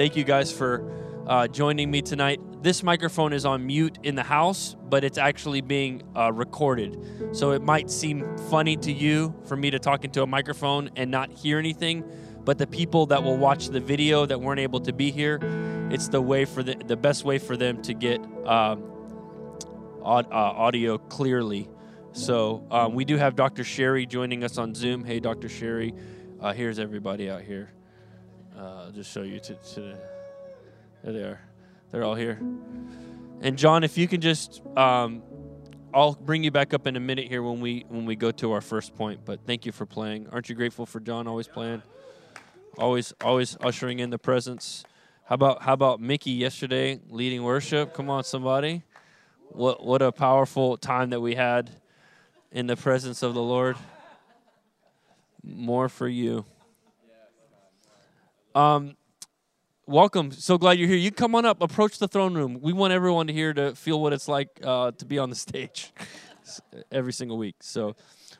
Thank you guys for uh, joining me tonight. This microphone is on mute in the house, but it's actually being uh, recorded. So it might seem funny to you for me to talk into a microphone and not hear anything, but the people that will watch the video that weren't able to be here, it's the way for the, the best way for them to get um, aud- uh, audio clearly. So um, we do have Dr. Sherry joining us on Zoom. Hey, Dr. Sherry. Uh, here's everybody out here. Uh, I'll just show you to, to the, there they are. They're all here. And John, if you can just, um, I'll bring you back up in a minute here when we when we go to our first point. But thank you for playing. Aren't you grateful for John always playing, always always ushering in the presence? How about how about Mickey yesterday leading worship? Come on, somebody! What what a powerful time that we had in the presence of the Lord. More for you. Um, welcome. So glad you're here. You come on up, approach the throne room. We want everyone here to feel what it's like uh, to be on the stage every single week. So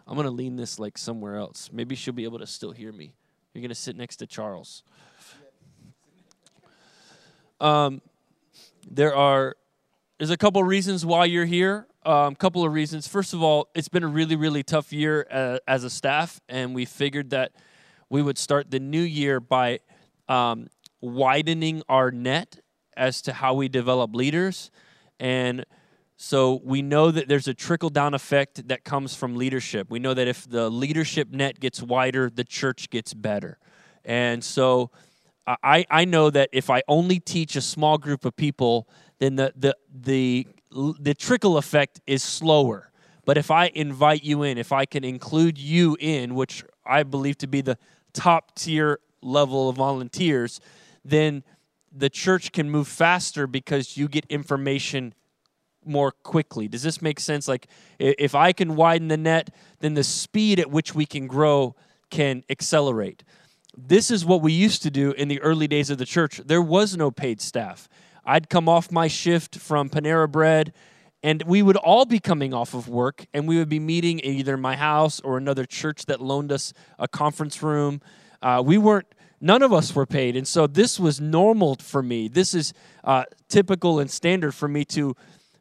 I'm going to lean this like somewhere else. Maybe she'll be able to still hear me. You're going to sit next to Charles. Um, there are there's a couple reasons why you're here. A um, couple of reasons. First of all, it's been a really really tough year uh, as a staff, and we figured that we would start the new year by um, widening our net as to how we develop leaders. And so we know that there's a trickle down effect that comes from leadership. We know that if the leadership net gets wider, the church gets better. And so I, I know that if I only teach a small group of people, then the, the, the, the trickle effect is slower. But if I invite you in, if I can include you in, which I believe to be the top tier level of volunteers, then the church can move faster because you get information more quickly. Does this make sense? Like, if I can widen the net, then the speed at which we can grow can accelerate. This is what we used to do in the early days of the church. There was no paid staff. I'd come off my shift from Panera Bread, and we would all be coming off of work, and we would be meeting in either my house or another church that loaned us a conference room. Uh, we weren't none of us were paid. And so this was normal for me. This is uh, typical and standard for me to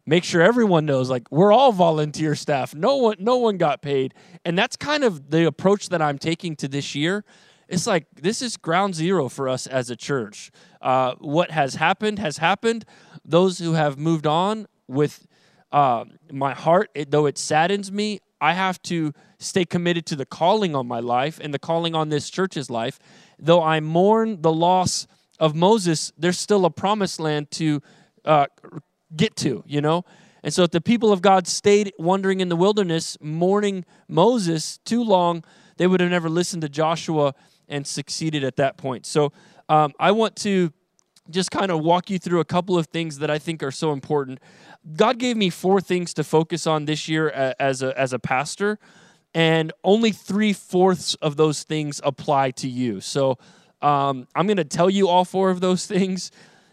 make sure everyone knows like we're all volunteer staff. No one no one got paid. And that's kind of the approach that I'm taking to this year. It's like this is ground zero for us as a church. Uh, what has happened has happened. Those who have moved on with uh, my heart, it, though it saddens me, I have to stay committed to the calling on my life and the calling on this church's life though I mourn the loss of Moses, there's still a promised land to uh, get to, you know? And so if the people of God stayed wandering in the wilderness, mourning Moses too long, they would have never listened to Joshua and succeeded at that point. So um, I want to just kind of walk you through a couple of things that I think are so important. God gave me four things to focus on this year as a, as a pastor and only three fourths of those things apply to you. So um, I'm going to tell you all four of those things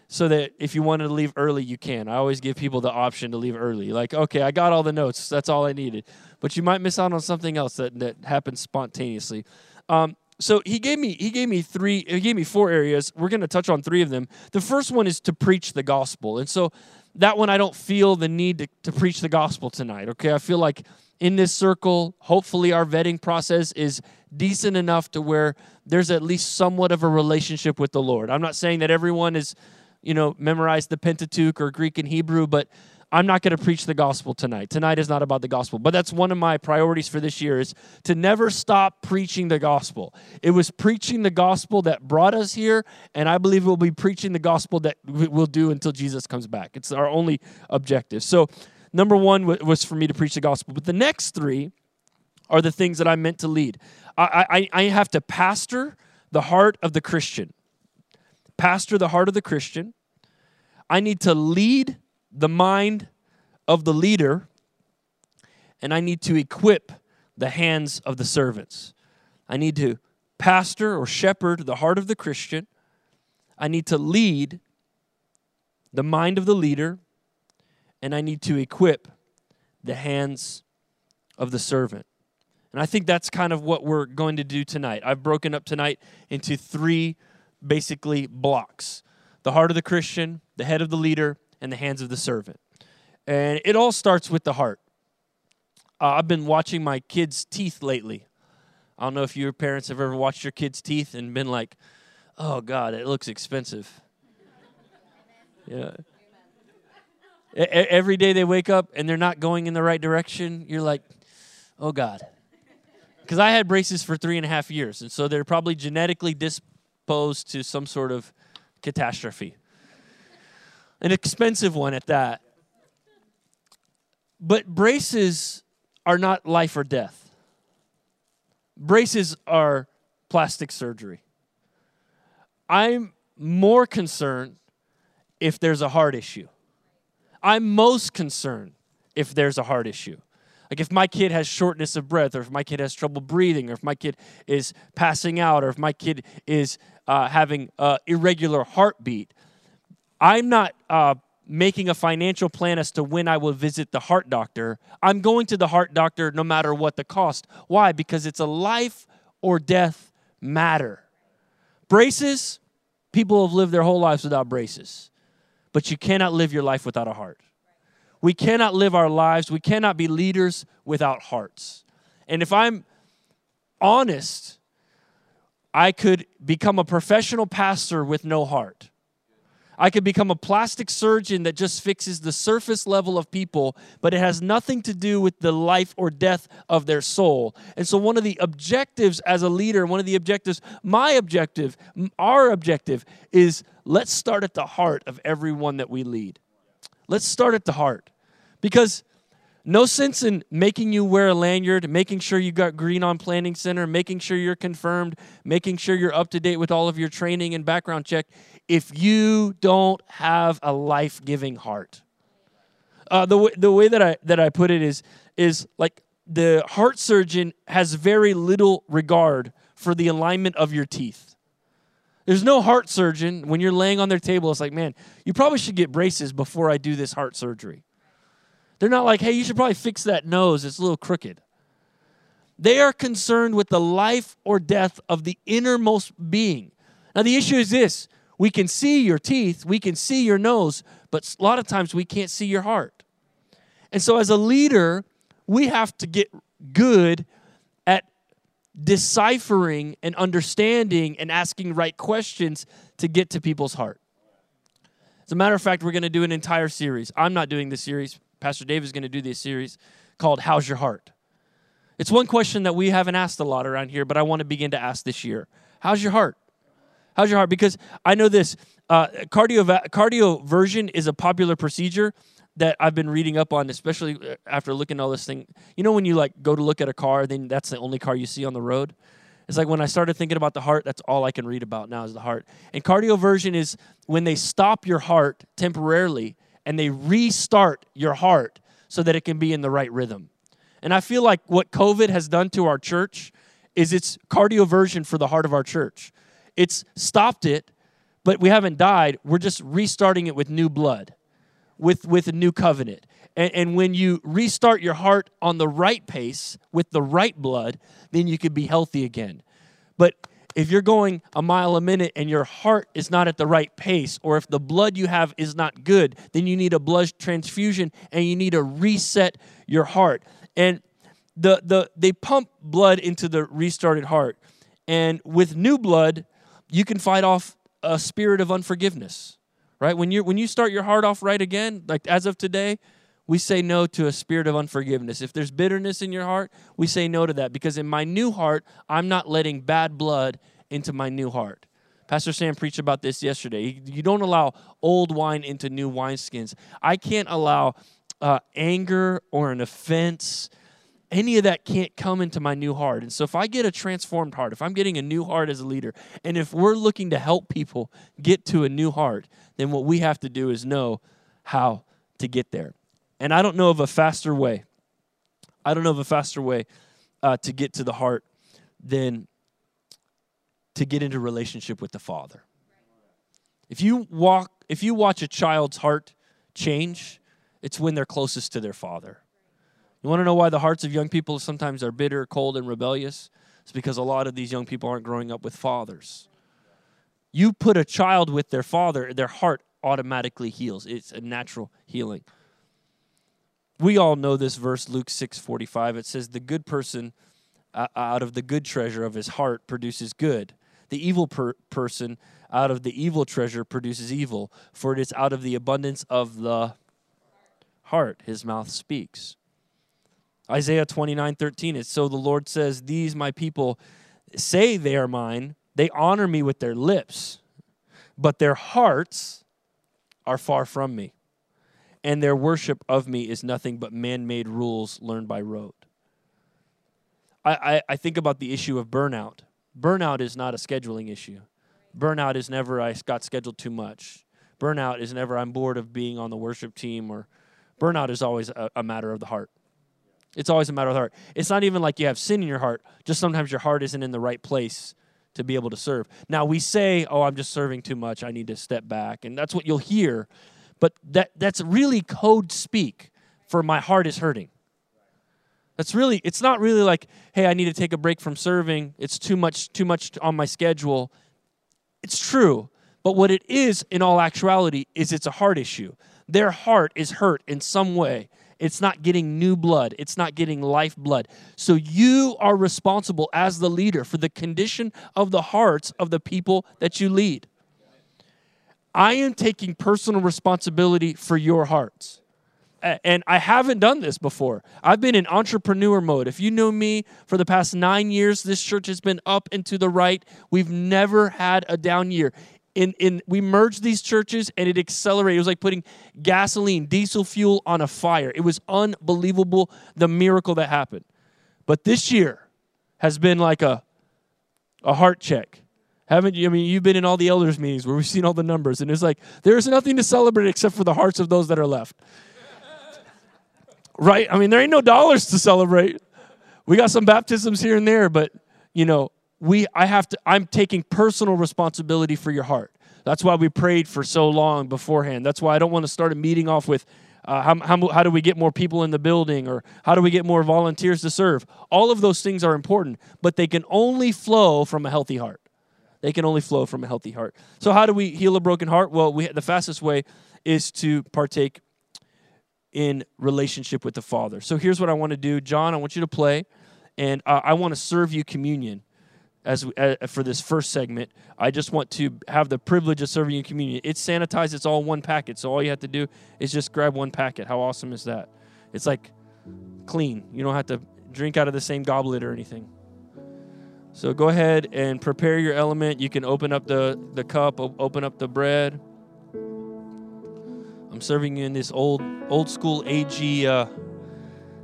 so that if you wanted to leave early, you can. I always give people the option to leave early. Like, okay, I got all the notes. That's all I needed. But you might miss out on something else that, that happens spontaneously. Um, so he gave me he gave me three he gave me four areas. We're going to touch on three of them. The first one is to preach the gospel, and so that one I don't feel the need to, to preach the gospel tonight. Okay, I feel like in this circle. Hopefully, our vetting process is decent enough to where there's at least somewhat of a relationship with the Lord. I'm not saying that everyone is, you know, memorized the Pentateuch or Greek and Hebrew, but I'm not going to preach the gospel tonight. Tonight is not about the gospel, but that's one of my priorities for this year is to never stop preaching the gospel. It was preaching the gospel that brought us here, and I believe we'll be preaching the gospel that we'll do until Jesus comes back. It's our only objective. So Number one was for me to preach the gospel. But the next three are the things that I'm meant to lead. I, I, I have to pastor the heart of the Christian. Pastor the heart of the Christian. I need to lead the mind of the leader. And I need to equip the hands of the servants. I need to pastor or shepherd the heart of the Christian. I need to lead the mind of the leader and I need to equip the hands of the servant. And I think that's kind of what we're going to do tonight. I've broken up tonight into three basically blocks. the heart of the Christian, the head of the leader, and the hands of the servant. And it all starts with the heart. Uh, I've been watching my kids' teeth lately. I don't know if your parents have ever watched your kids' teeth and been like, oh, God, it looks expensive. yeah. Every day they wake up and they're not going in the right direction, you're like, oh, God. Because I had braces for three and a half years, and so they're probably genetically disposed to some sort of catastrophe. An expensive one at that. But braces are not life or death. Braces are plastic surgery. I'm more concerned if there's a heart issue. I'm most concerned if there's a heart issue. Like if my kid has shortness of breath, or if my kid has trouble breathing, or if my kid is passing out, or if my kid is uh, having uh, irregular heartbeat, I'm not uh, making a financial plan as to when I will visit the heart doctor. I'm going to the heart doctor no matter what the cost. Why? Because it's a life or death matter. Braces, people have lived their whole lives without braces, but you cannot live your life without a heart. We cannot live our lives, we cannot be leaders without hearts. And if I'm honest, I could become a professional pastor with no heart. I could become a plastic surgeon that just fixes the surface level of people, but it has nothing to do with the life or death of their soul. And so, one of the objectives as a leader, one of the objectives, my objective, our objective, is let's start at the heart of everyone that we lead. Let's start at the heart. Because no sense in making you wear a lanyard, making sure you got green on planning center, making sure you're confirmed, making sure you're up to date with all of your training and background check if you don't have a life-giving heart. Uh, the, the way that I, that I put it is, is like the heart surgeon has very little regard for the alignment of your teeth. There's no heart surgeon when you're laying on their table. It's like, man, you probably should get braces before I do this heart surgery. They're not like, hey, you should probably fix that nose, it's a little crooked. They are concerned with the life or death of the innermost being. Now, the issue is this we can see your teeth, we can see your nose, but a lot of times we can't see your heart. And so, as a leader, we have to get good at deciphering and understanding and asking right questions to get to people's heart. As a matter of fact, we're going to do an entire series. I'm not doing the series. Pastor Dave is going to do this series called How's Your Heart? It's one question that we haven't asked a lot around here, but I want to begin to ask this year. How's your heart? How's your heart? Because I know this uh, cardio cardioversion is a popular procedure that I've been reading up on, especially uh, after looking at all this thing. You know, when you like go to look at a car, then that's the only car you see on the road. It's like when I started thinking about the heart, that's all I can read about now is the heart. And cardioversion is when they stop your heart temporarily and they restart your heart so that it can be in the right rhythm. And I feel like what COVID has done to our church is it's cardioversion for the heart of our church. It's stopped it, but we haven't died. We're just restarting it with new blood, with, with a new covenant. And, and when you restart your heart on the right pace with the right blood, then you can be healthy again. But if you're going a mile a minute and your heart is not at the right pace, or if the blood you have is not good, then you need a blood transfusion and you need to reset your heart. And the, the they pump blood into the restarted heart. And with new blood, you can fight off a spirit of unforgiveness. Right? When you when you start your heart off right again, like as of today, we say no to a spirit of unforgiveness. If there's bitterness in your heart, we say no to that because in my new heart, I'm not letting bad blood into my new heart. Pastor Sam preached about this yesterday. You don't allow old wine into new wineskins. I can't allow uh, anger or an offense. Any of that can't come into my new heart. And so, if I get a transformed heart, if I'm getting a new heart as a leader, and if we're looking to help people get to a new heart, then what we have to do is know how to get there. And I don't know of a faster way. I don't know of a faster way uh, to get to the heart than to get into relationship with the Father. If you walk, if you watch a child's heart change, it's when they're closest to their father. You want to know why the hearts of young people sometimes are bitter, cold, and rebellious? It's because a lot of these young people aren't growing up with fathers. You put a child with their father, their heart automatically heals. It's a natural healing. We all know this verse, Luke 6 45. It says, The good person uh, out of the good treasure of his heart produces good. The evil per- person out of the evil treasure produces evil, for it is out of the abundance of the heart his mouth speaks. Isaiah 29 13, it's so the Lord says, These my people say they are mine, they honor me with their lips, but their hearts are far from me, and their worship of me is nothing but man made rules learned by rote. I, I, I think about the issue of burnout. Burnout is not a scheduling issue. Burnout is never I got scheduled too much. Burnout is never I'm bored of being on the worship team or burnout is always a, a matter of the heart. It's always a matter of heart. It's not even like you have sin in your heart, just sometimes your heart isn't in the right place to be able to serve. Now we say, "Oh, I'm just serving too much. I need to step back." And that's what you'll hear, but that that's really code speak for my heart is hurting. That's really it's not really like, "Hey, I need to take a break from serving. It's too much too much on my schedule." It's true, but what it is in all actuality is it's a heart issue. Their heart is hurt in some way it's not getting new blood. It's not getting life blood. So you are responsible as the leader for the condition of the hearts of the people that you lead. I am taking personal responsibility for your hearts. And I haven't done this before. I've been in entrepreneur mode. If you know me for the past nine years, this church has been up and to the right. We've never had a down year in, in we merged these churches and it accelerated. It was like putting gasoline, diesel fuel on a fire. It was unbelievable the miracle that happened. But this year has been like a a heart check. Haven't you? I mean, you've been in all the elders' meetings where we've seen all the numbers, and it's like there's nothing to celebrate except for the hearts of those that are left. right? I mean, there ain't no dollars to celebrate. We got some baptisms here and there, but you know, we I have to I'm taking personal responsibility for your heart. That's why we prayed for so long beforehand. That's why I don't want to start a meeting off with uh, how, how, how do we get more people in the building or how do we get more volunteers to serve? All of those things are important, but they can only flow from a healthy heart. They can only flow from a healthy heart. So, how do we heal a broken heart? Well, we, the fastest way is to partake in relationship with the Father. So, here's what I want to do John, I want you to play, and uh, I want to serve you communion as uh, for this first segment. I just want to have the privilege of serving you communion. It's sanitized. It's all one packet. So all you have to do is just grab one packet. How awesome is that? It's like clean. You don't have to drink out of the same goblet or anything. So go ahead and prepare your element. You can open up the, the cup, open up the bread. I'm serving you in this old old school AG. Uh,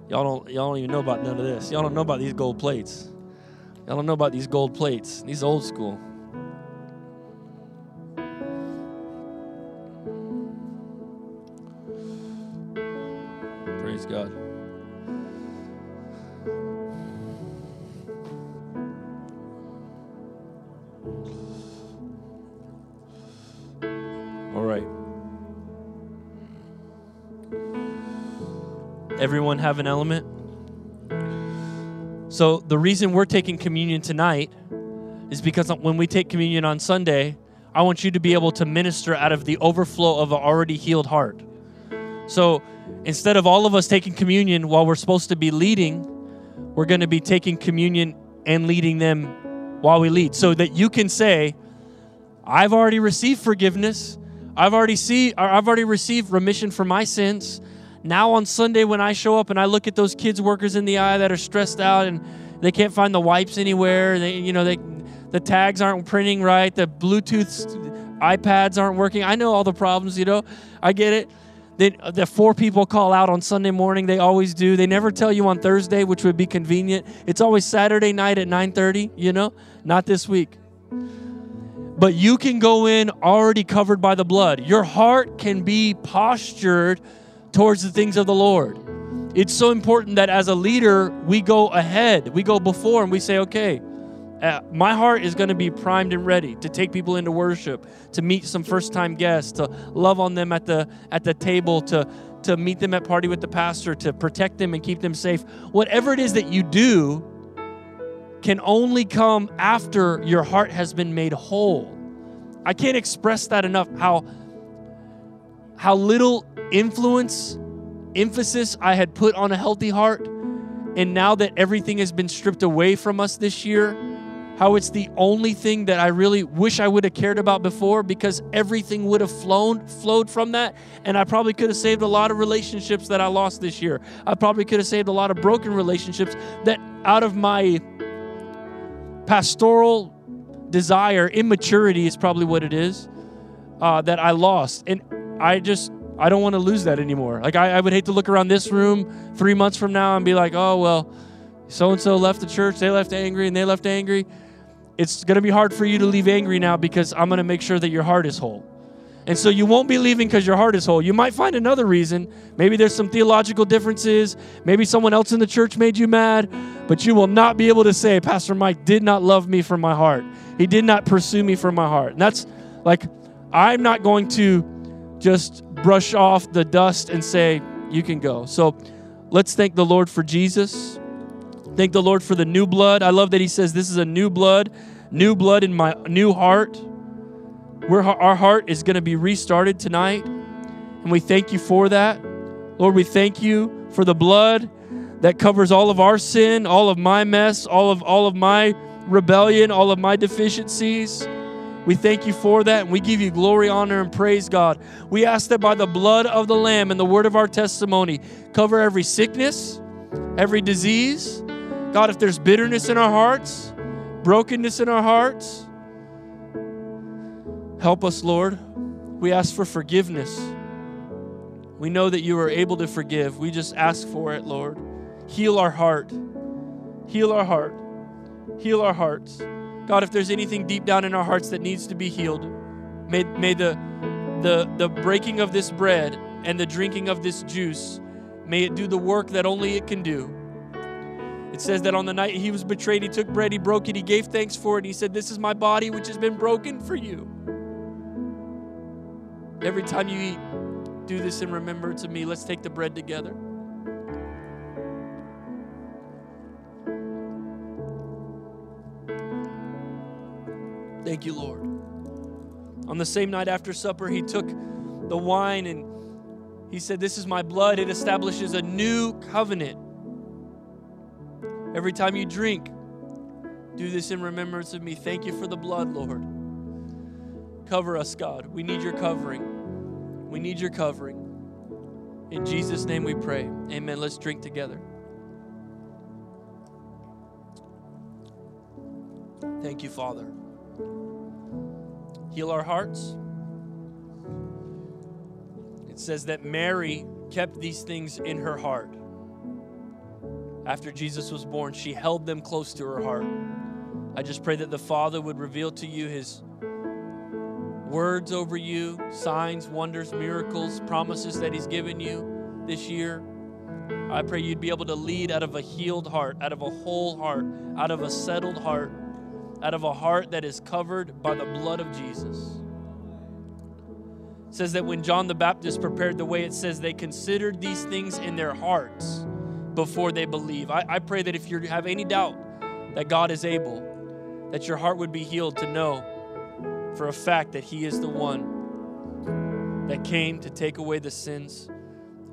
y'all don't y'all don't even know about none of this. Y'all don't know about these gold plates. Y'all don't know about these gold plates. These old school. Praise God. All right. Everyone have an element? So the reason we're taking communion tonight is because when we take communion on Sunday, I want you to be able to minister out of the overflow of an already healed heart. So instead of all of us taking communion while we're supposed to be leading, we're going to be taking communion and leading them while we lead so that you can say, I've already received forgiveness. I've already see I've already received remission for my sins. Now on Sunday, when I show up and I look at those kids workers in the eye that are stressed out and they can't find the wipes anywhere, they you know they the tags aren't printing right, the Bluetooth iPads aren't working. I know all the problems, you know. I get it. They, the four people call out on Sunday morning. They always do. They never tell you on Thursday, which would be convenient. It's always Saturday night at 9:30. You know, not this week. But you can go in already covered by the blood. Your heart can be postured towards the things of the Lord. It's so important that as a leader, we go ahead, we go before, and we say, okay, uh, my heart is going to be primed and ready to take people into worship, to meet some first-time guests, to love on them at the at the table, to to meet them at party with the pastor, to protect them and keep them safe. Whatever it is that you do can only come after your heart has been made whole. I can't express that enough how how little influence, emphasis I had put on a healthy heart. And now that everything has been stripped away from us this year, how it's the only thing that I really wish I would have cared about before because everything would have flown flowed from that and I probably could have saved a lot of relationships that I lost this year. I probably could have saved a lot of broken relationships that out of my pastoral desire, immaturity is probably what it is, uh, that I lost. And I just I don't want to lose that anymore. Like I, I would hate to look around this room three months from now and be like, oh well, so and so left the church, they left angry, and they left angry it's going to be hard for you to leave angry now because I'm going to make sure that your heart is whole. And so you won't be leaving because your heart is whole. You might find another reason. Maybe there's some theological differences. Maybe someone else in the church made you mad. But you will not be able to say, Pastor Mike did not love me from my heart. He did not pursue me from my heart. And that's like, I'm not going to just brush off the dust and say, You can go. So let's thank the Lord for Jesus. Thank the Lord for the new blood. I love that He says, This is a new blood, new blood in my new heart. Where our heart is going to be restarted tonight. And we thank you for that. Lord, we thank you for the blood that covers all of our sin, all of my mess, all of all of my rebellion, all of my deficiencies. We thank you for that and we give you glory, honor, and praise, God. We ask that by the blood of the Lamb and the word of our testimony, cover every sickness, every disease, God, if there's bitterness in our hearts, brokenness in our hearts, help us, Lord. We ask for forgiveness. We know that you are able to forgive. We just ask for it, Lord. Heal our heart. Heal our heart. Heal our hearts. God, if there's anything deep down in our hearts that needs to be healed, may, may the, the, the breaking of this bread and the drinking of this juice, may it do the work that only it can do. It says that on the night he was betrayed, he took bread, he broke it, he gave thanks for it, and he said, This is my body which has been broken for you. Every time you eat, do this in remembrance of me. Let's take the bread together. Thank you, Lord. On the same night after supper, he took the wine and he said, This is my blood. It establishes a new covenant Every time you drink, do this in remembrance of me. Thank you for the blood, Lord. Cover us, God. We need your covering. We need your covering. In Jesus' name we pray. Amen. Let's drink together. Thank you, Father. Heal our hearts. It says that Mary kept these things in her heart after Jesus was born, she held them close to her heart. I just pray that the Father would reveal to you his words over you, signs, wonders, miracles, promises that he's given you this year. I pray you'd be able to lead out of a healed heart, out of a whole heart, out of a settled heart, out of a heart that is covered by the blood of Jesus. It says that when John the Baptist prepared the way, it says they considered these things in their hearts before they believe. I, I pray that if you have any doubt that God is able, that your heart would be healed to know for a fact that He is the one that came to take away the sins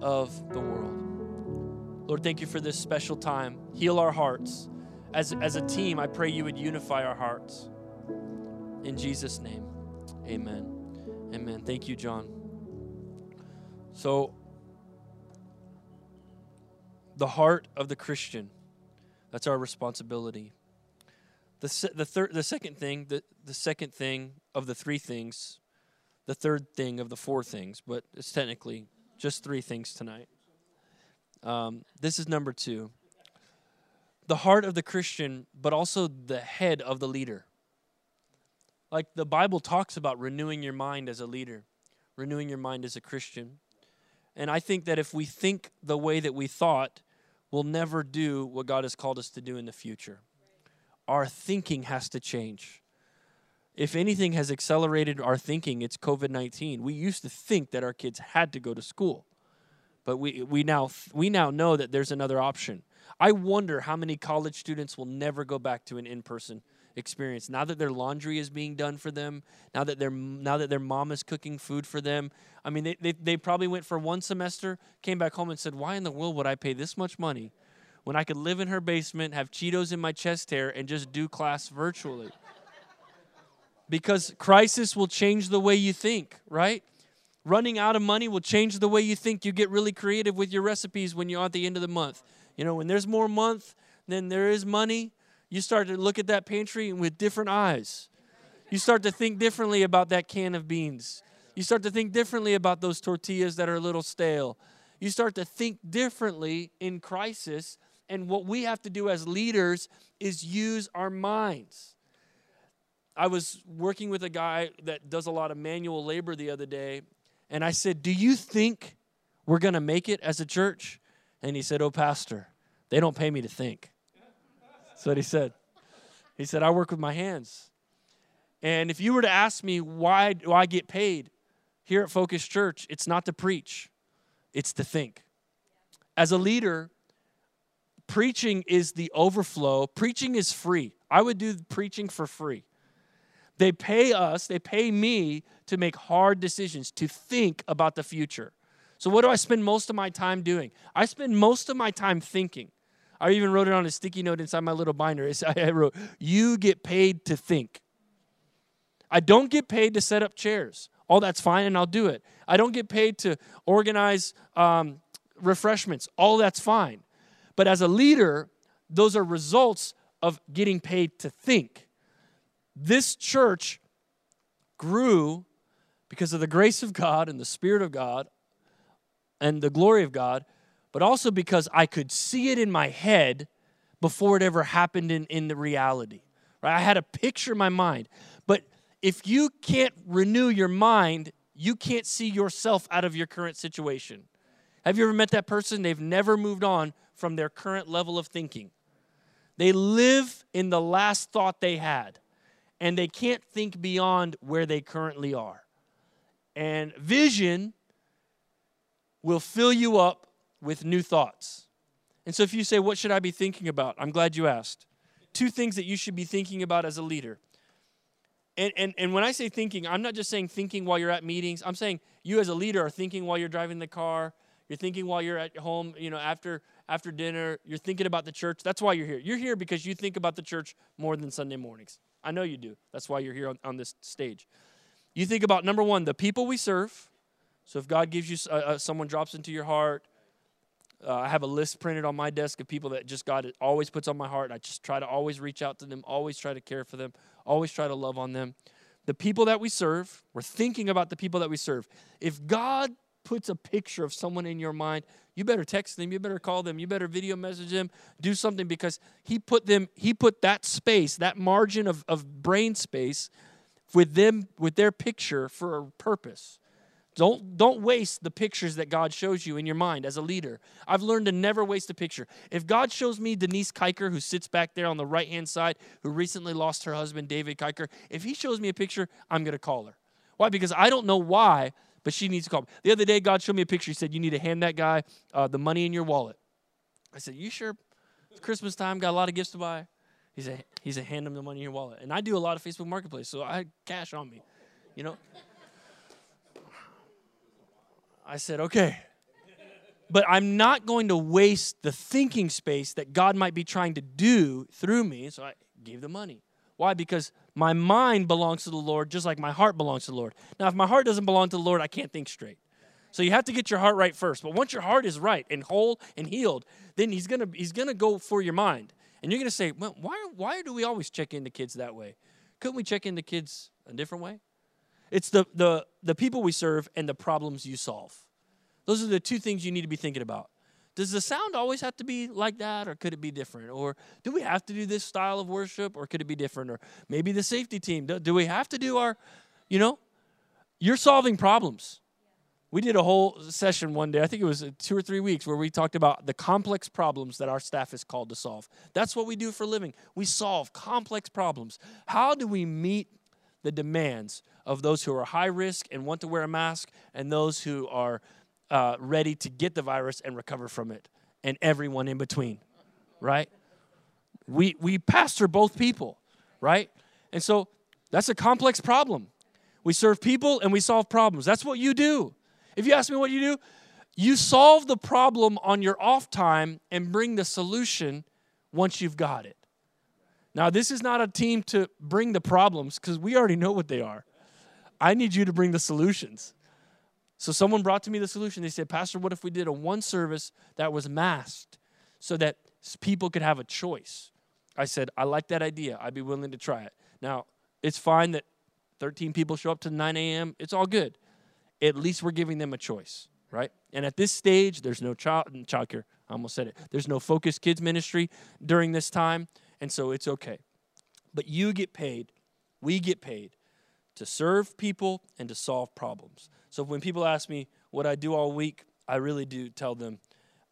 of the world. Lord, thank you for this special time. Heal our hearts. As, as a team, I pray you would unify our hearts. In Jesus' name, amen. Amen. Thank you, John. So, the heart of the Christian. That's our responsibility. The, the, third, the second thing, the, the second thing of the three things, the third thing of the four things, but it's technically just three things tonight. Um, this is number two. The heart of the Christian, but also the head of the leader. Like the Bible talks about renewing your mind as a leader, renewing your mind as a Christian. And I think that if we think the way that we thought, we'll never do what God has called us to do in the future. Our thinking has to change. If anything has accelerated our thinking, it's COVID 19. We used to think that our kids had to go to school, but we, we, now, we now know that there's another option. I wonder how many college students will never go back to an in person experience. Now that their laundry is being done for them, now that their now that their mom is cooking food for them. I mean, they, they, they probably went for one semester, came back home and said, Why in the world would I pay this much money when I could live in her basement, have Cheetos in my chest hair, and just do class virtually? because crisis will change the way you think, right? Running out of money will change the way you think. You get really creative with your recipes when you're at the end of the month. You know, when there's more month than there is money, you start to look at that pantry with different eyes. You start to think differently about that can of beans. You start to think differently about those tortillas that are a little stale. You start to think differently in crisis. And what we have to do as leaders is use our minds. I was working with a guy that does a lot of manual labor the other day, and I said, Do you think we're going to make it as a church? And he said, Oh, Pastor, they don't pay me to think. That's what he said. He said, I work with my hands. And if you were to ask me, why do I get paid here at Focus Church? It's not to preach, it's to think. As a leader, preaching is the overflow. Preaching is free. I would do preaching for free. They pay us, they pay me to make hard decisions, to think about the future. So, what do I spend most of my time doing? I spend most of my time thinking. I even wrote it on a sticky note inside my little binder. I wrote, You get paid to think. I don't get paid to set up chairs. All that's fine, and I'll do it. I don't get paid to organize um, refreshments. All that's fine. But as a leader, those are results of getting paid to think. This church grew because of the grace of God and the Spirit of God and the glory of God, but also because I could see it in my head before it ever happened in, in the reality. Right? I had a picture in my mind. But if you can't renew your mind, you can't see yourself out of your current situation. Have you ever met that person? They've never moved on from their current level of thinking. They live in the last thought they had and they can't think beyond where they currently are. And vision will fill you up with new thoughts. And so, if you say, What should I be thinking about? I'm glad you asked. Two things that you should be thinking about as a leader. And, and, and when I say thinking, I'm not just saying thinking while you're at meetings. I'm saying you as a leader are thinking while you're driving the car. You're thinking while you're at home, you know, after after dinner. You're thinking about the church. That's why you're here. You're here because you think about the church more than Sunday mornings. I know you do. That's why you're here on, on this stage. You think about number one, the people we serve. So if God gives you, uh, uh, someone drops into your heart, uh, I have a list printed on my desk of people that just God always puts on my heart. I just try to always reach out to them, always try to care for them, always try to love on them. The people that we serve, we're thinking about the people that we serve. If God puts a picture of someone in your mind, you better text them, you better call them, you better video message them, do something because he put them, he put that space, that margin of, of brain space with them, with their picture for a purpose. Don't, don't waste the pictures that God shows you in your mind as a leader. I've learned to never waste a picture. If God shows me Denise Kiker, who sits back there on the right hand side, who recently lost her husband, David Kiker, if he shows me a picture, I'm going to call her. Why? Because I don't know why but she needs to call me. The other day, God showed me a picture. He said, You need to hand that guy uh, the money in your wallet. I said, You sure? It's Christmas time, got a lot of gifts to buy. He said, he said, hand him the money in your wallet. And I do a lot of Facebook Marketplace, so I had cash on me, you know? I said, okay. But I'm not going to waste the thinking space that God might be trying to do through me, so I gave the money. Why? Because my mind belongs to the Lord just like my heart belongs to the Lord. Now, if my heart doesn't belong to the Lord, I can't think straight. So you have to get your heart right first. But once your heart is right and whole and healed, then he's gonna he's gonna go for your mind. And you're gonna say, well, why why do we always check into kids that way? Couldn't we check into kids a different way? It's the the the people we serve and the problems you solve. Those are the two things you need to be thinking about. Does the sound always have to be like that, or could it be different? Or do we have to do this style of worship, or could it be different? Or maybe the safety team. Do, we have to do our, you know, you're solving problems. We did a whole session one day, I think it was two or three weeks, where we talked about the complex problems that our staff is called to solve. That's what we do for a living. We solve complex problems. How do we meet the demands of those who are high risk and want to wear a mask and those who are uh, ready to get the virus and recover from it, and everyone in between, right? We, we pastor both people, right? And so that's a complex problem. We serve people and we solve problems. That's what you do. If you ask me what you do, you solve the problem on your off time and bring the solution once you've got it. Now, this is not a team to bring the problems because we already know what they are. I need you to bring the solutions. So, someone brought to me the solution. They said, Pastor, what if we did a one service that was masked so that people could have a choice? I said, I like that idea. I'd be willing to try it. Now, it's fine that 13 people show up to 9 a.m., it's all good. At least we're giving them a choice, right? And at this stage, there's no child mm, childcare. I almost said it. There's no focus kids ministry during this time, and so it's okay. But you get paid, we get paid to serve people and to solve problems. So when people ask me what I do all week, I really do tell them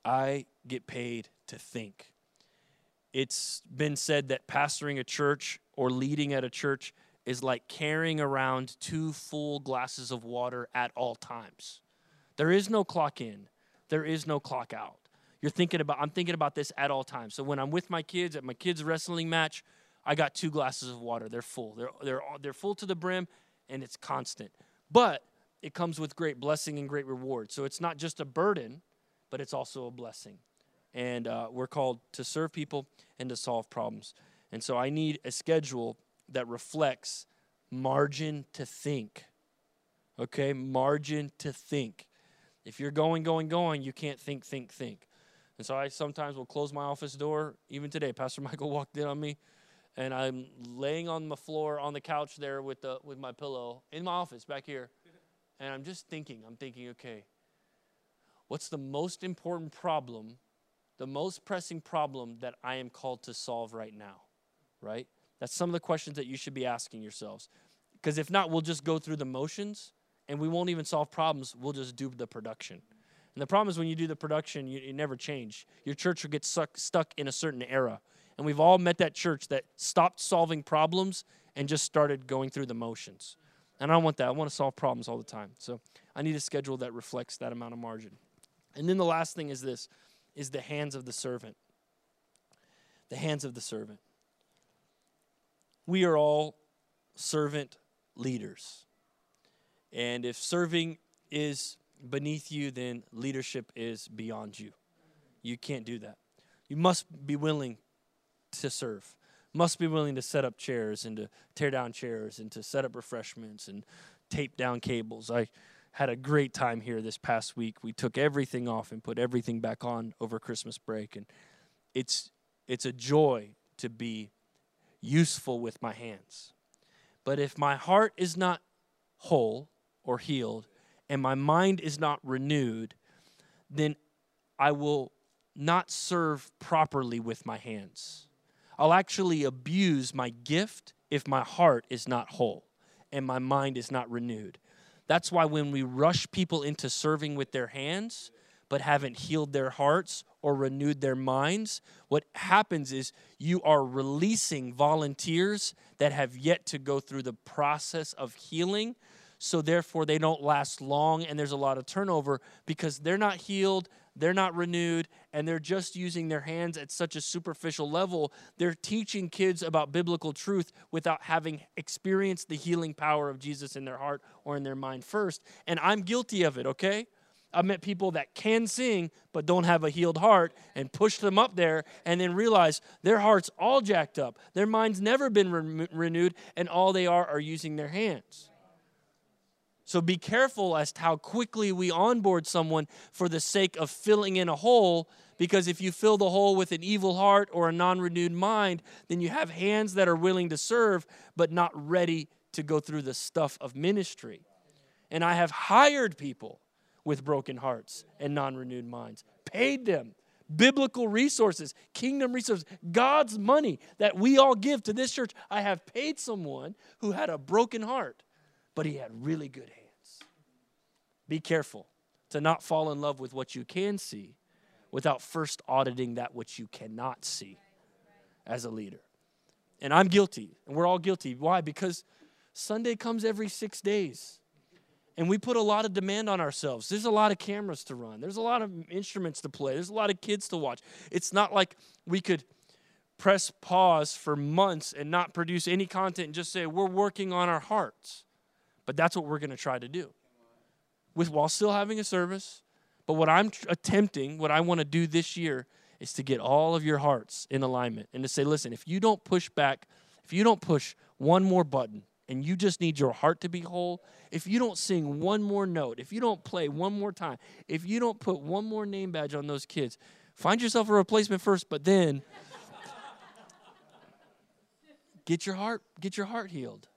I get paid to think. It's been said that pastoring a church or leading at a church is like carrying around two full glasses of water at all times. There is no clock in, there is no clock out. You're thinking about, I'm thinking about this at all times. So when I'm with my kids at my kids' wrestling match, I got two glasses of water. They're full. They're, they're, they're full to the brim and it's constant. But it comes with great blessing and great reward. So it's not just a burden, but it's also a blessing. And uh, we're called to serve people and to solve problems. And so I need a schedule that reflects margin to think. Okay, margin to think. If you're going, going, going, you can't think, think, think. And so I sometimes will close my office door. Even today, Pastor Michael walked in on me, and I'm laying on the floor on the couch there with the with my pillow in my office back here, and I'm just thinking. I'm thinking, okay, what's the most important problem, the most pressing problem that I am called to solve right now, right? That's some of the questions that you should be asking yourselves. Because if not, we'll just go through the motions and we won't even solve problems. We'll just do the production. And the problem is when you do the production, you, you never change. Your church will get suck, stuck in a certain era. And we've all met that church that stopped solving problems and just started going through the motions. And I don't want that. I want to solve problems all the time. So I need a schedule that reflects that amount of margin. And then the last thing is this is the hands of the servant. The hands of the servant we are all servant leaders. And if serving is beneath you, then leadership is beyond you. You can't do that. You must be willing to serve, must be willing to set up chairs and to tear down chairs and to set up refreshments and tape down cables. I had a great time here this past week. We took everything off and put everything back on over Christmas break and it's it's a joy to be useful with my hands. But if my heart is not whole or healed and my mind is not renewed, then I will not serve properly with my hands. I'll actually abuse my gift if my heart is not whole and my mind is not renewed. That's why when we rush people into serving with their hands, but haven't healed their hearts or renewed their minds, what happens is you are releasing volunteers that have yet to go through the process of healing. So, therefore, they don't last long and there's a lot of turnover because they're not healed, they're not renewed, and they're just using their hands at such a superficial level. They're teaching kids about biblical truth without having experienced the healing power of Jesus in their heart or in their mind first. And I'm guilty of it, okay? I've met people that can sing but don't have a healed heart and push them up there and then realize their heart's all jacked up. Their mind's never been re- renewed and all they are are using their hands. So be careful as to how quickly we onboard someone for the sake of filling in a hole because if you fill the hole with an evil heart or a non renewed mind, then you have hands that are willing to serve but not ready to go through the stuff of ministry. And I have hired people with broken hearts and non renewed minds. Paid them biblical resources, kingdom resources, God's money that we all give to this church. I have paid someone who had a broken heart, but he had really good hands. Be careful to not fall in love with what you can see without first auditing that which you cannot see as a leader. And I'm guilty, and we're all guilty. Why? Because Sunday comes every six days and we put a lot of demand on ourselves. There's a lot of cameras to run, there's a lot of instruments to play, there's a lot of kids to watch. It's not like we could press pause for months and not produce any content and just say we're working on our hearts. But that's what we're going to try to do. With while still having a service, but what I'm attempting, what I want to do this year is to get all of your hearts in alignment and to say, listen, if you don't push back, if you don't push one more button and you just need your heart to be whole, if you don't sing one more note, if you don't play one more time, if you don't put one more name badge on those kids, find yourself a replacement first, but then get your heart get your heart healed.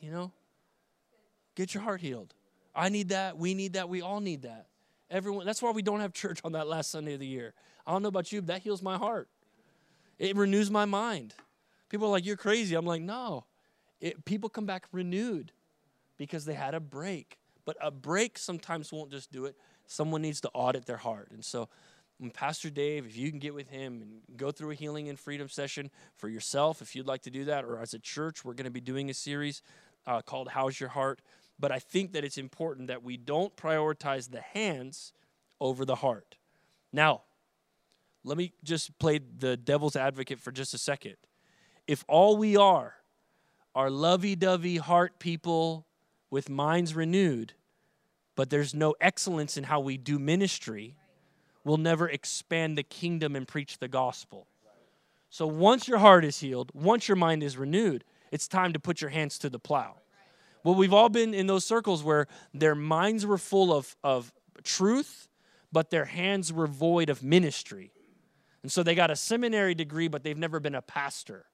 You know? Get your heart healed. I need that, we need that, we all need that. Everyone that's why we don't have church on that last Sunday of the year. I don't know about you, but that heals my heart. It renews my mind. People are like, You're crazy. I'm like, No. It, people come back renewed because they had a break. But a break sometimes won't just do it. Someone needs to audit their heart. And so, when Pastor Dave, if you can get with him and go through a healing and freedom session for yourself, if you'd like to do that, or as a church, we're going to be doing a series uh, called How's Your Heart? But I think that it's important that we don't prioritize the hands over the heart. Now, let me just play the devil's advocate for just a second. If all we are are lovey dovey heart people with minds renewed, but there's no excellence in how we do ministry, we'll never expand the kingdom and preach the gospel. So once your heart is healed, once your mind is renewed, it's time to put your hands to the plow. Well, we've all been in those circles where their minds were full of, of truth, but their hands were void of ministry. And so they got a seminary degree, but they've never been a pastor.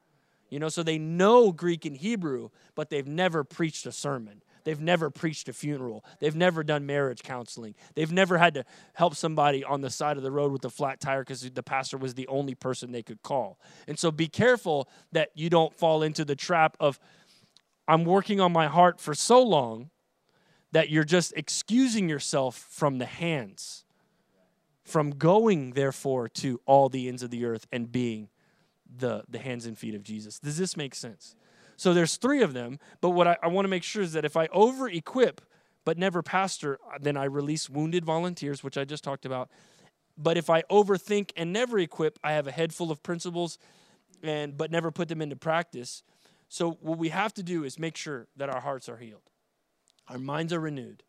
You know, so they know Greek and Hebrew, but they've never preached a sermon. They've never preached a funeral. They've never done marriage counseling. They've never had to help somebody on the side of the road with a flat tire because the pastor was the only person they could call. And so be careful that you don't fall into the trap of, I'm working on my heart for so long that you're just excusing yourself from the hands from going, therefore, to all the ends of the earth and being the, the hands and feet of Jesus. Does this make sense? So there's three of them, but what I, I want to make sure is that if I over equip but never pastor, then I release wounded volunteers, which I just talked about. But if I overthink and never equip, I have a head full of principles and but never put them into practice. So what we have to do is make sure that our hearts are healed. Our minds are renewed.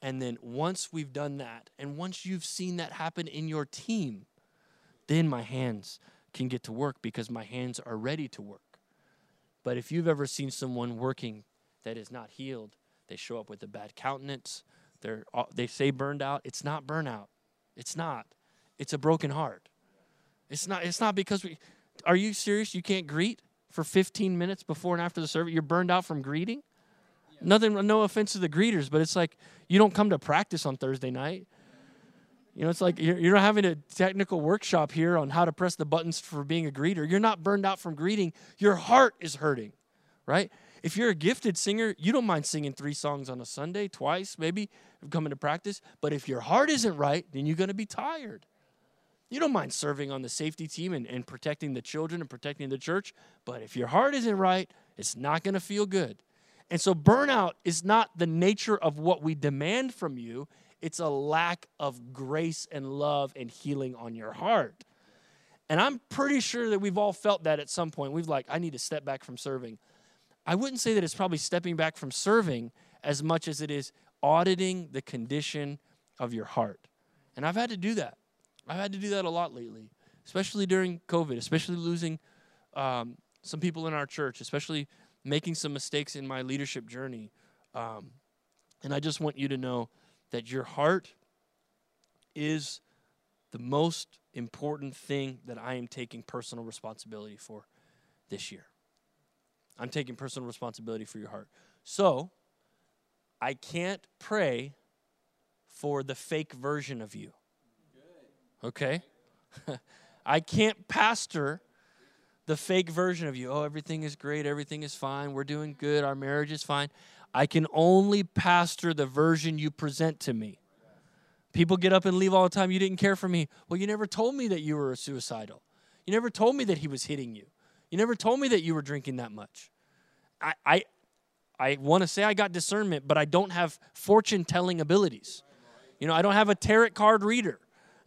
And then once we've done that, and once you've seen that happen in your team, then my hands can get to work because my hands are ready to work. But if you've ever seen someone working that is not healed, they show up with a bad countenance, they're, uh, they say burned out. It's not burnout. It's not. It's a broken heart. It's not, it's not because we, are you serious? You can't greet for 15 minutes before and after the service? You're burned out from greeting? Nothing, no offense to the greeters, but it's like you don't come to practice on Thursday night. You know, it's like you're, you're not having a technical workshop here on how to press the buttons for being a greeter. You're not burned out from greeting. Your heart is hurting, right? If you're a gifted singer, you don't mind singing three songs on a Sunday, twice, maybe, coming to practice. But if your heart isn't right, then you're going to be tired. You don't mind serving on the safety team and, and protecting the children and protecting the church. But if your heart isn't right, it's not going to feel good. And so burnout is not the nature of what we demand from you, it's a lack of grace and love and healing on your heart. And I'm pretty sure that we've all felt that at some point. We've like, I need to step back from serving. I wouldn't say that it's probably stepping back from serving as much as it is auditing the condition of your heart. And I've had to do that. I've had to do that a lot lately, especially during COVID, especially losing um, some people in our church, especially making some mistakes in my leadership journey. Um, and I just want you to know that your heart is the most important thing that I am taking personal responsibility for this year. I'm taking personal responsibility for your heart. So, I can't pray for the fake version of you. Okay? I can't pastor the fake version of you. Oh, everything is great, everything is fine, we're doing good, our marriage is fine. I can only pastor the version you present to me. People get up and leave all the time. You didn't care for me. Well, you never told me that you were suicidal. You never told me that he was hitting you. You never told me that you were drinking that much. I, I, I want to say I got discernment, but I don't have fortune telling abilities. You know, I don't have a tarot card reader.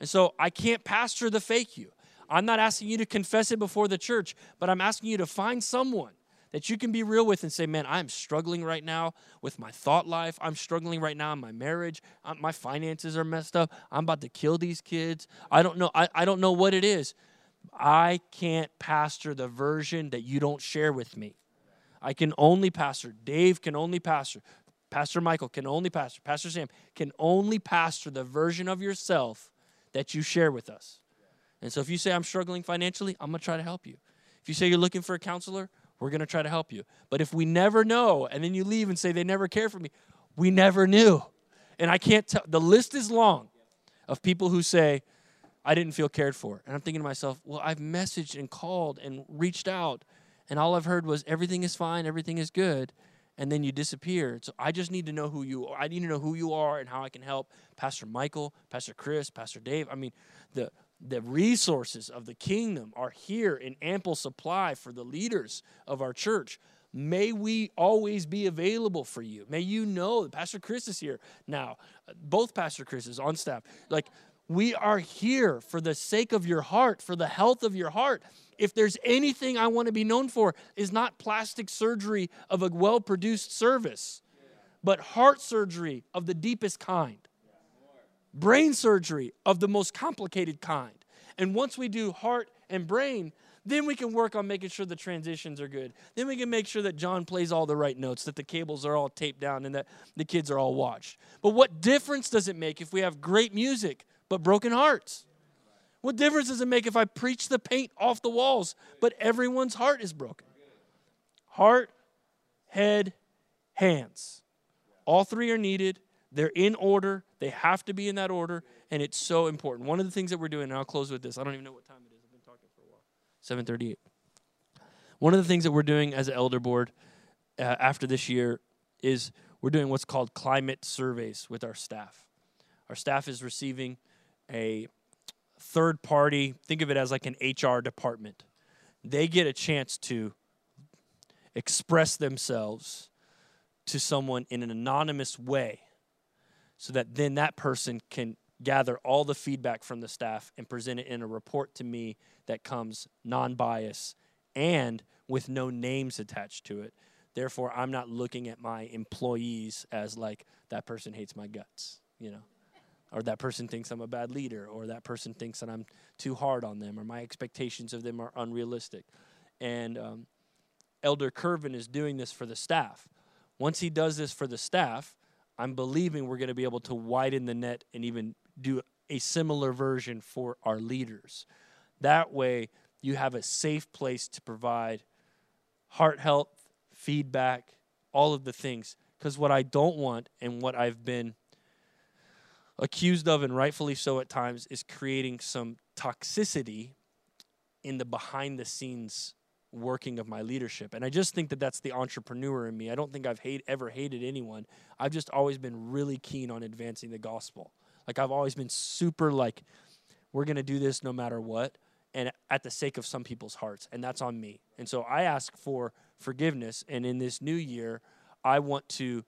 And so I can't pastor the fake you. I'm not asking you to confess it before the church, but I'm asking you to find someone that you can be real with and say, man, I'm struggling right now with my thought life. I'm struggling right now in my marriage. I'm, my finances are messed up. I'm about to kill these kids. I don't know. I, I don't know what it is. I can't pastor the version that you don't share with me. I can only pastor. Dave can only pastor. Pastor Michael can only pastor. Pastor Sam can only pastor the version of yourself that you share with us. And so if you say, I'm struggling financially, I'm going to try to help you. If you say you're looking for a counselor, we're going to try to help you. But if we never know and then you leave and say they never care for me, we never knew. And I can't tell, the list is long of people who say, I didn't feel cared for. And I'm thinking to myself, well, I've messaged and called and reached out, and all I've heard was everything is fine, everything is good, and then you disappear. So I just need to know who you are. I need to know who you are and how I can help. Pastor Michael, Pastor Chris, Pastor Dave. I mean, the the resources of the kingdom are here in ample supply for the leaders of our church. May we always be available for you. May you know that Pastor Chris is here now. Both Pastor Chris is on staff. Like, we are here for the sake of your heart, for the health of your heart. If there's anything I want to be known for, is not plastic surgery of a well produced service, but heart surgery of the deepest kind brain surgery of the most complicated kind. And once we do heart and brain, then we can work on making sure the transitions are good. Then we can make sure that John plays all the right notes, that the cables are all taped down, and that the kids are all watched. But what difference does it make if we have great music but broken hearts? What difference does it make if I preach the paint off the walls but everyone's heart is broken? Heart, head, hands. All three are needed. They're in order. They have to be in that order, and it's so important. One of the things that we're doing, and I'll close with this. I don't even know what time it is. I've been talking for a while. 7:38. One of the things that we're doing as an elder board uh, after this year is we're doing what's called climate surveys with our staff. Our staff is receiving a third party, think of it as like an HR department. They get a chance to express themselves to someone in an anonymous way so that then that person can gather all the feedback from the staff and present it in a report to me that comes non bias and with no names attached to it. Therefore, I'm not looking at my employees as like that person hates my guts, you know, or that person thinks I'm a bad leader, or that person thinks that I'm too hard on them, or my expectations of them are unrealistic. And um, Elder Curvin is doing this for the staff. Once he does this for the staff, I'm believing we're going to be able to widen the net and even do a similar version for our leaders. That way, you have a safe place to provide heart health, feedback, all of the things. Because what I don't want and what I've been accused of, and rightfully so at times, is creating some toxicity in the behind the scenes working of my leadership. And I just think that that's the entrepreneur in me. I don't think I've hate, ever hated anyone. I've just always been really keen on advancing the gospel. Like I've always been super like, we're going to do this no matter what. And at the sake of some people's hearts. And that's on me. And so I ask for forgiveness. And in this new year, I want to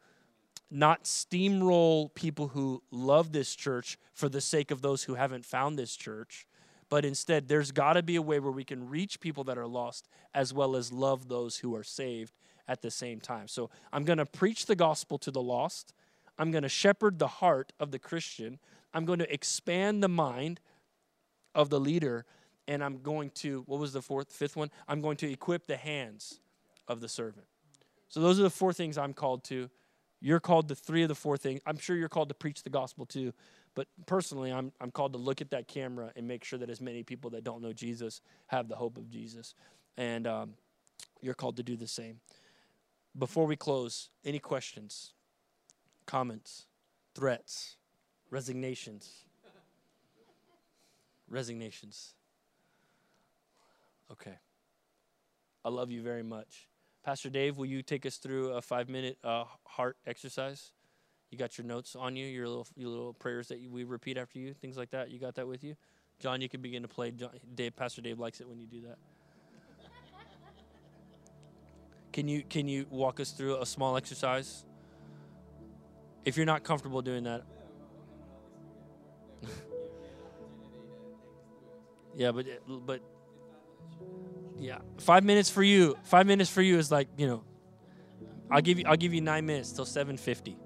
not steamroll people who love this church for the sake of those who haven't found this church but instead there's got to be a way where we can reach people that are lost as well as love those who are saved at the same time. So I'm going to preach the gospel to the lost. I'm going to shepherd the heart of the Christian. I'm going to expand the mind of the leader. And I'm going to, what was the fourth, fifth one? I'm going to equip the hands of the servant. So those are the four things I'm called to. You're called to three of the four things. I'm sure you're called to preach the gospel too. But personally, I'm, I'm called to look at that camera and make sure that as many people that don't know Jesus have the hope of Jesus. And um, you're called to do the same. Before we close, any questions, comments, threats, resignations? Resignations. Okay. I love you very much. Pastor Dave, will you take us through a five minute uh, heart exercise? You got your notes on you, your little your little prayers that we repeat after you, things like that. You got that with you, John. You can begin to play. John, Dave, Pastor Dave likes it when you do that. Can you can you walk us through a small exercise? If you're not comfortable doing that. Yeah, but but yeah, five minutes for you. Five minutes for you is like you know. I'll give you. I'll give you nine minutes till seven fifty.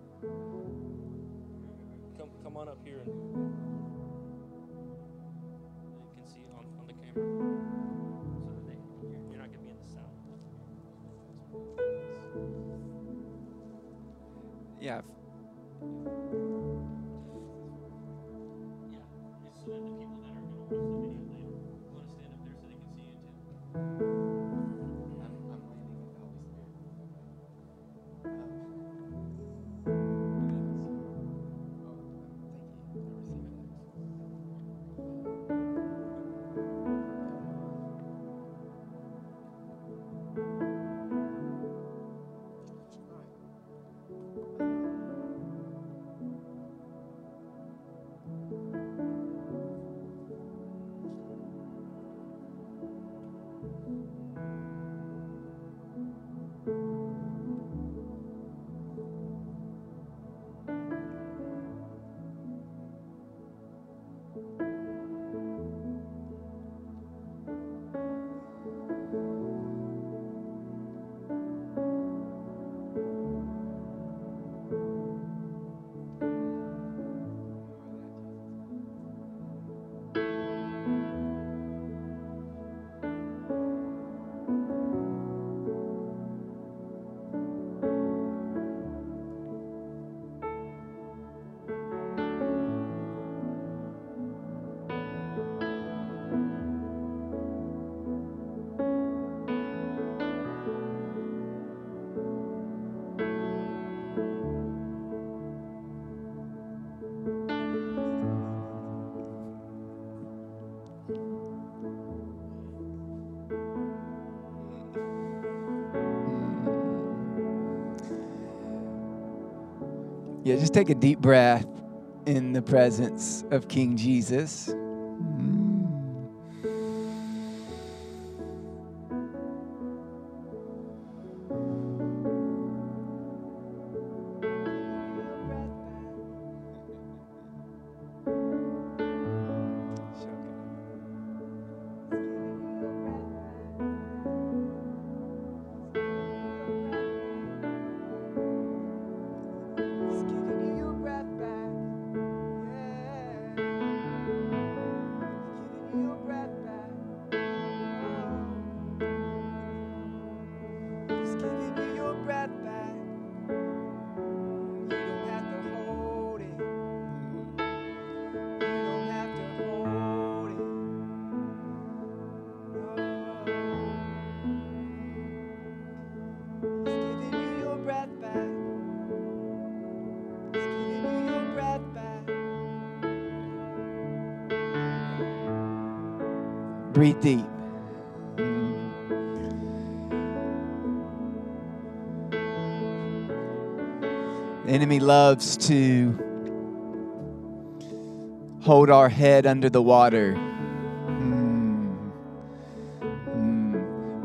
Yeah, just take a deep breath in the presence of King Jesus. Breathe deep. The enemy loves to hold our head under the water.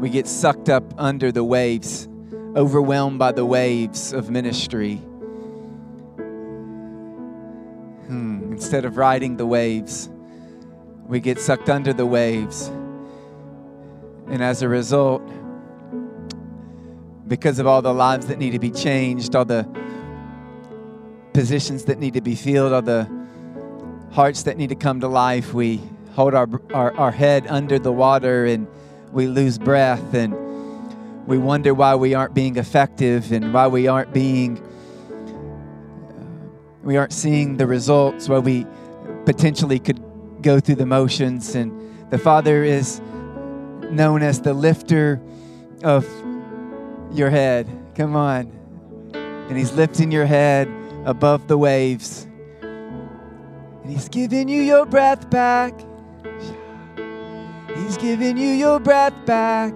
We get sucked up under the waves, overwhelmed by the waves of ministry. Hmm, Instead of riding the waves, we get sucked under the waves. And as a result, because of all the lives that need to be changed, all the positions that need to be filled, all the hearts that need to come to life, we hold our, our, our head under the water and we lose breath and we wonder why we aren't being effective and why we aren't being we aren't seeing the results where we potentially could go through the motions and the father is known as the lifter of your head. Come on. And he's lifting your head above the waves. And he's giving you your breath back. He's giving you your breath back.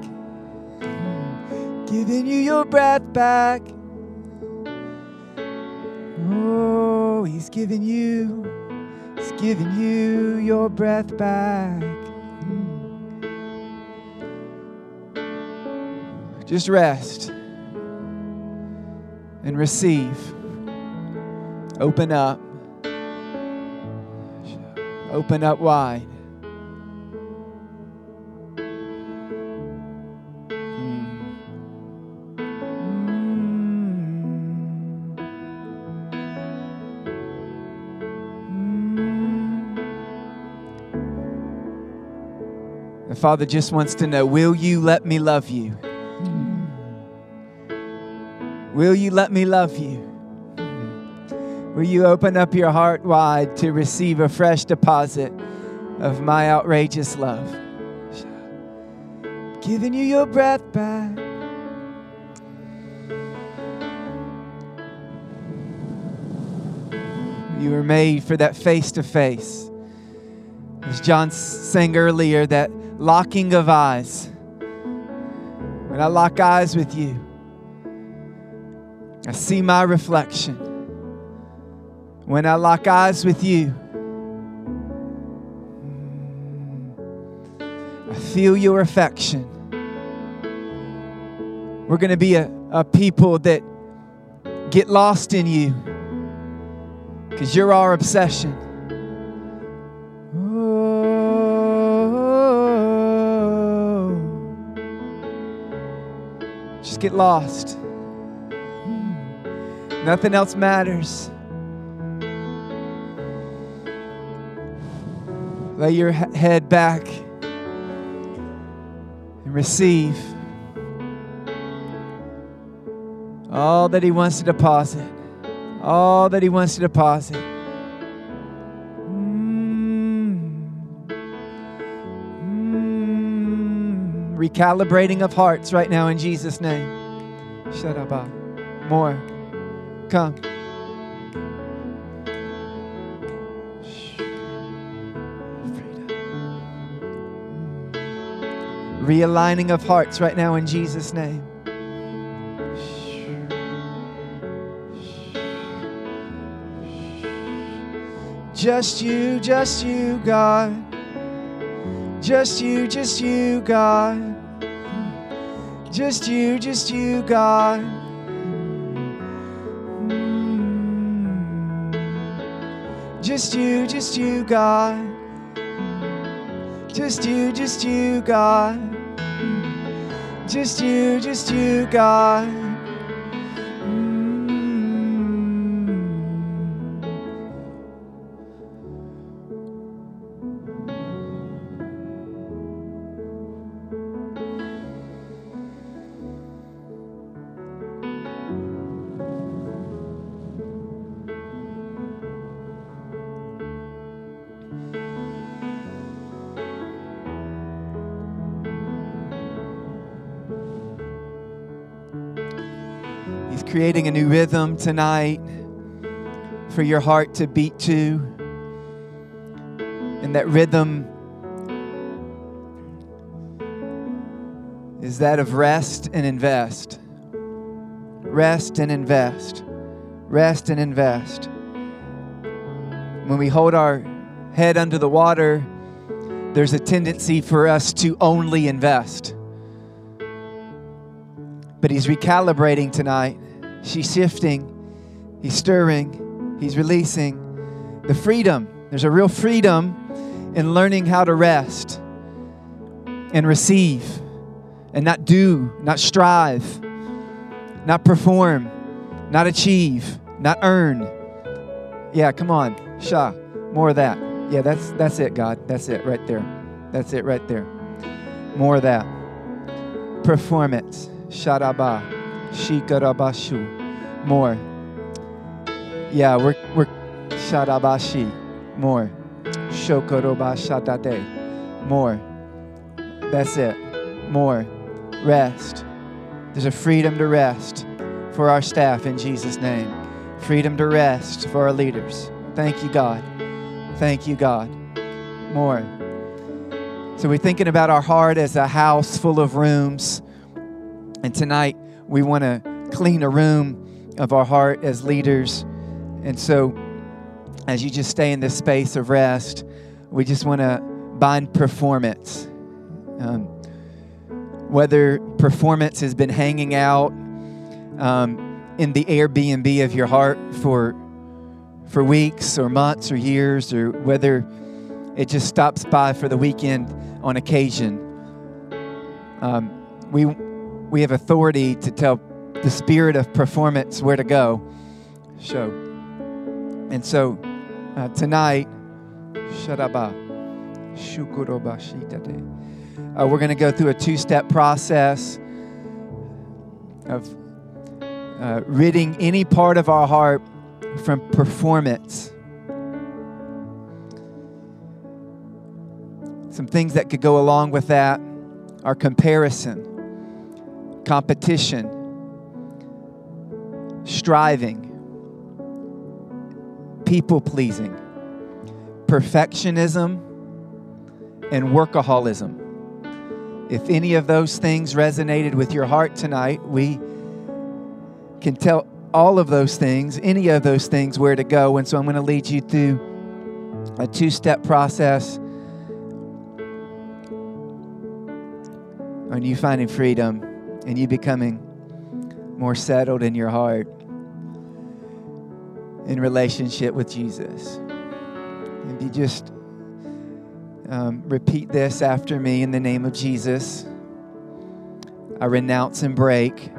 Giving you your breath back. Oh, he's giving you, giving you your breath back. Just rest and receive. Open up. Open up wide. Father just wants to know will you let me love you? Will you let me love you? Will you open up your heart wide to receive a fresh deposit of my outrageous love? Giving you your breath back. You were made for that face to face. As John sang earlier, that locking of eyes. When I lock eyes with you, I see my reflection. When I lock eyes with you, I feel your affection. We're going to be a, a people that get lost in you because you're our obsession. Just get lost. Nothing else matters. Lay your head back and receive all that He wants to deposit. All that He wants to deposit. Recalibrating of hearts right now in Jesus' name. Shut up. ah. More. Come. Realigning of hearts right now in Jesus' name. Just you, just you, God. Just you, just you, God. Just you, just you, God. Mm. Just you, just you, God. Just you, just you, God. Just you, just you, God. Creating a new rhythm tonight for your heart to beat to. And that rhythm is that of rest and invest. Rest and invest. Rest and invest. When we hold our head under the water, there's a tendency for us to only invest but he's recalibrating tonight. She's shifting, he's stirring, he's releasing the freedom. There's a real freedom in learning how to rest and receive and not do, not strive, not perform, not achieve, not earn. Yeah, come on. Sha. More of that. Yeah, that's that's it, God. That's it right there. That's it right there. More of that. Performance. Sharaba. Shikarabashu. More. Yeah, we're we're Sharabashi. More. Shokoroba Shokorobashadade. More. That's it. More. Rest. There's a freedom to rest for our staff in Jesus' name. Freedom to rest for our leaders. Thank you, God. Thank you, God. More. So we're thinking about our heart as a house full of rooms. And tonight we want to clean a room of our heart as leaders. And so as you just stay in this space of rest, we just want to bind performance. Um, whether performance has been hanging out um, in the Airbnb of your heart for for weeks or months or years, or whether it just stops by for the weekend on occasion. Um, we we have authority to tell the spirit of performance where to go. show. and so uh, tonight, uh, we're going to go through a two step process of uh, ridding any part of our heart from performance. Some things that could go along with that are comparison, competition, striving, people pleasing, perfectionism, and workaholism. If any of those things resonated with your heart tonight, we can tell all of those things, any of those things, where to go. And so I'm going to lead you through a two step process on you finding freedom and you becoming more settled in your heart in relationship with Jesus. If you just um, repeat this after me in the name of Jesus, I renounce and break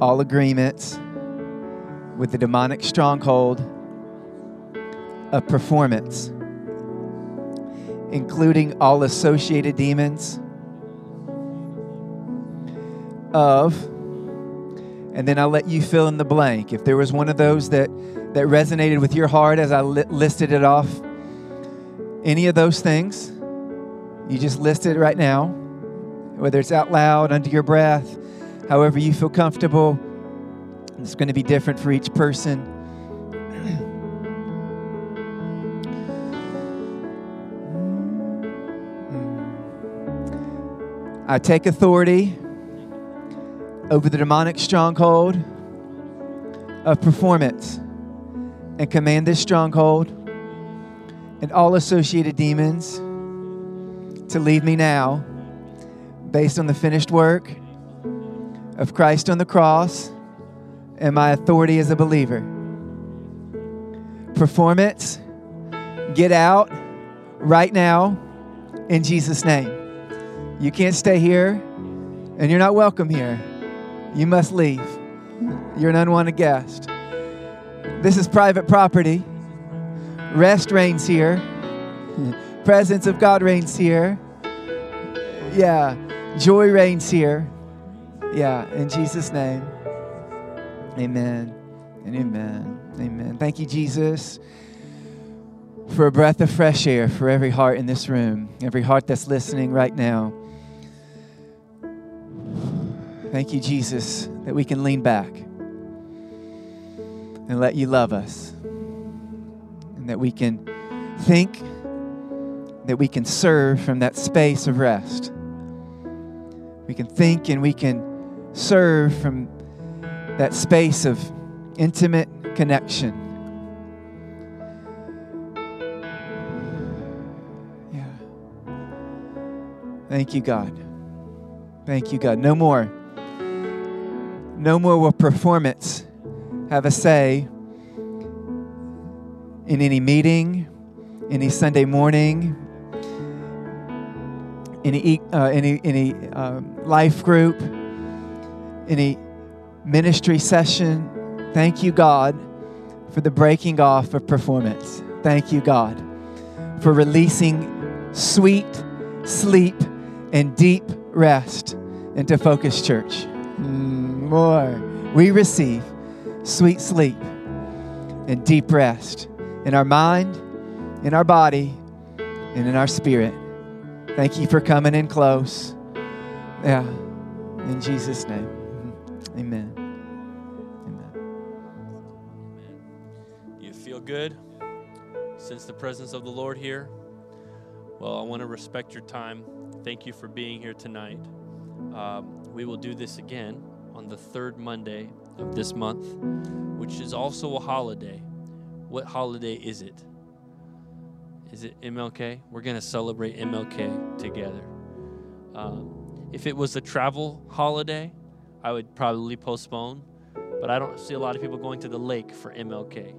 all agreements with the demonic stronghold of performance, including all associated demons of, and then I'll let you fill in the blank. If there was one of those that, that resonated with your heart as I li- listed it off, any of those things, you just list it right now, whether it's out loud, under your breath, however you feel comfortable. It's going to be different for each person. I take authority over the demonic stronghold of performance and command this stronghold and all associated demons to leave me now based on the finished work of Christ on the cross and my authority as a believer. Performance, get out right now in Jesus' name. You can't stay here and you're not welcome here. You must leave. You're an unwanted guest. This is private property. Rest reigns here. Presence of God reigns here. Yeah. Joy reigns here. Yeah. In Jesus' name. Amen. And amen. Amen. Thank you, Jesus, for a breath of fresh air for every heart in this room, every heart that's listening right now. Thank you, Jesus, that we can lean back and let you love us. And that we can think, that we can serve from that space of rest. We can think and we can serve from that space of intimate connection. Yeah. Thank you, God. Thank you, God. No more. No more will performance have a say in any meeting, any Sunday morning, any uh, any any um, life group, any ministry session. Thank you, God, for the breaking off of performance. Thank you, God, for releasing sweet sleep and deep rest into Focus Church. Mm, more. We receive sweet sleep and deep rest in our mind, in our body, and in our spirit. Thank you for coming in close. Yeah. In Jesus' name. Amen. Amen. You feel good? Sense the presence of the Lord here? Well, I want to respect your time. Thank you for being here tonight. Um, we will do this again on the third Monday of this month, which is also a holiday. What holiday is it? Is it MLK? We're going to celebrate MLK together. Um, if it was a travel holiday, I would probably postpone, but I don't see a lot of people going to the lake for MLK.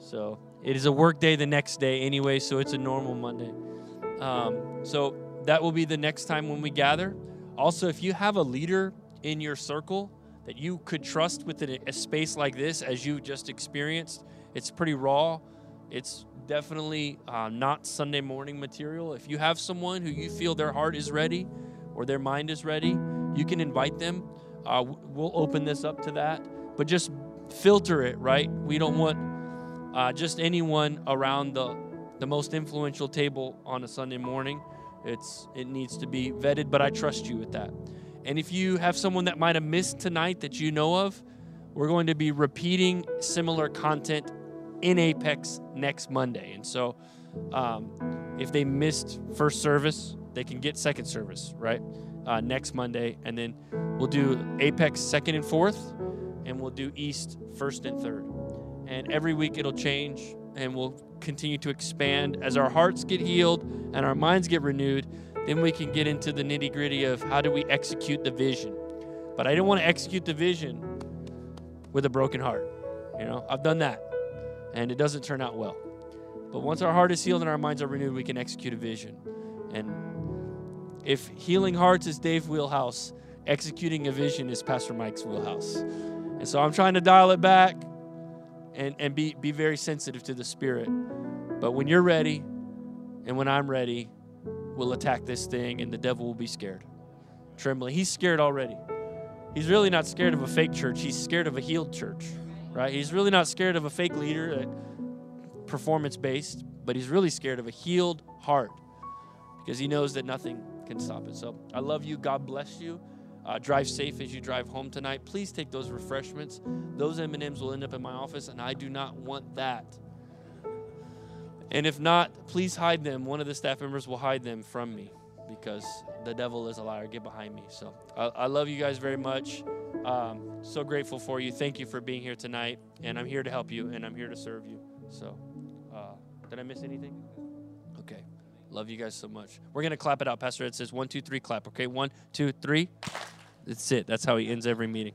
So it is a work day the next day anyway, so it's a normal Monday. Um, so that will be the next time when we gather. Also, if you have a leader in your circle that you could trust within a space like this, as you just experienced, it's pretty raw. It's definitely uh, not Sunday morning material. If you have someone who you feel their heart is ready or their mind is ready, you can invite them. Uh, we'll open this up to that, but just filter it, right? We don't want uh, just anyone around the the most influential table on a Sunday morning. It's it needs to be vetted, but I trust you with that. And if you have someone that might have missed tonight that you know of, we're going to be repeating similar content in Apex next Monday. And so, um, if they missed first service, they can get second service right uh, next Monday, and then we'll do Apex second and fourth, and we'll do East first and third. And every week it'll change, and we'll continue to expand as our hearts get healed and our minds get renewed. Then we can get into the nitty gritty of how do we execute the vision. But I didn't want to execute the vision with a broken heart. You know, I've done that, and it doesn't turn out well. But once our heart is healed and our minds are renewed, we can execute a vision. And if healing hearts is Dave wheelhouse, executing a vision is Pastor Mike's wheelhouse. And so I'm trying to dial it back and, and be, be very sensitive to the Spirit. But when you're ready and when I'm ready, we'll attack this thing and the devil will be scared, trembling. He's scared already. He's really not scared of a fake church, he's scared of a healed church, right? He's really not scared of a fake leader, performance based, but he's really scared of a healed heart because he knows that nothing can stop it. So I love you. God bless you. Uh, drive safe as you drive home tonight. Please take those refreshments. Those M&Ms will end up in my office, and I do not want that. And if not, please hide them. One of the staff members will hide them from me because the devil is a liar. Get behind me. So I, I love you guys very much. Um, so grateful for you. Thank you for being here tonight. And I'm here to help you, and I'm here to serve you. So, uh, did I miss anything? Okay. Love you guys so much. We're going to clap it out. Pastor Ed says one, two, three, clap. Okay, one, two, three. That's it. That's how he ends every meeting.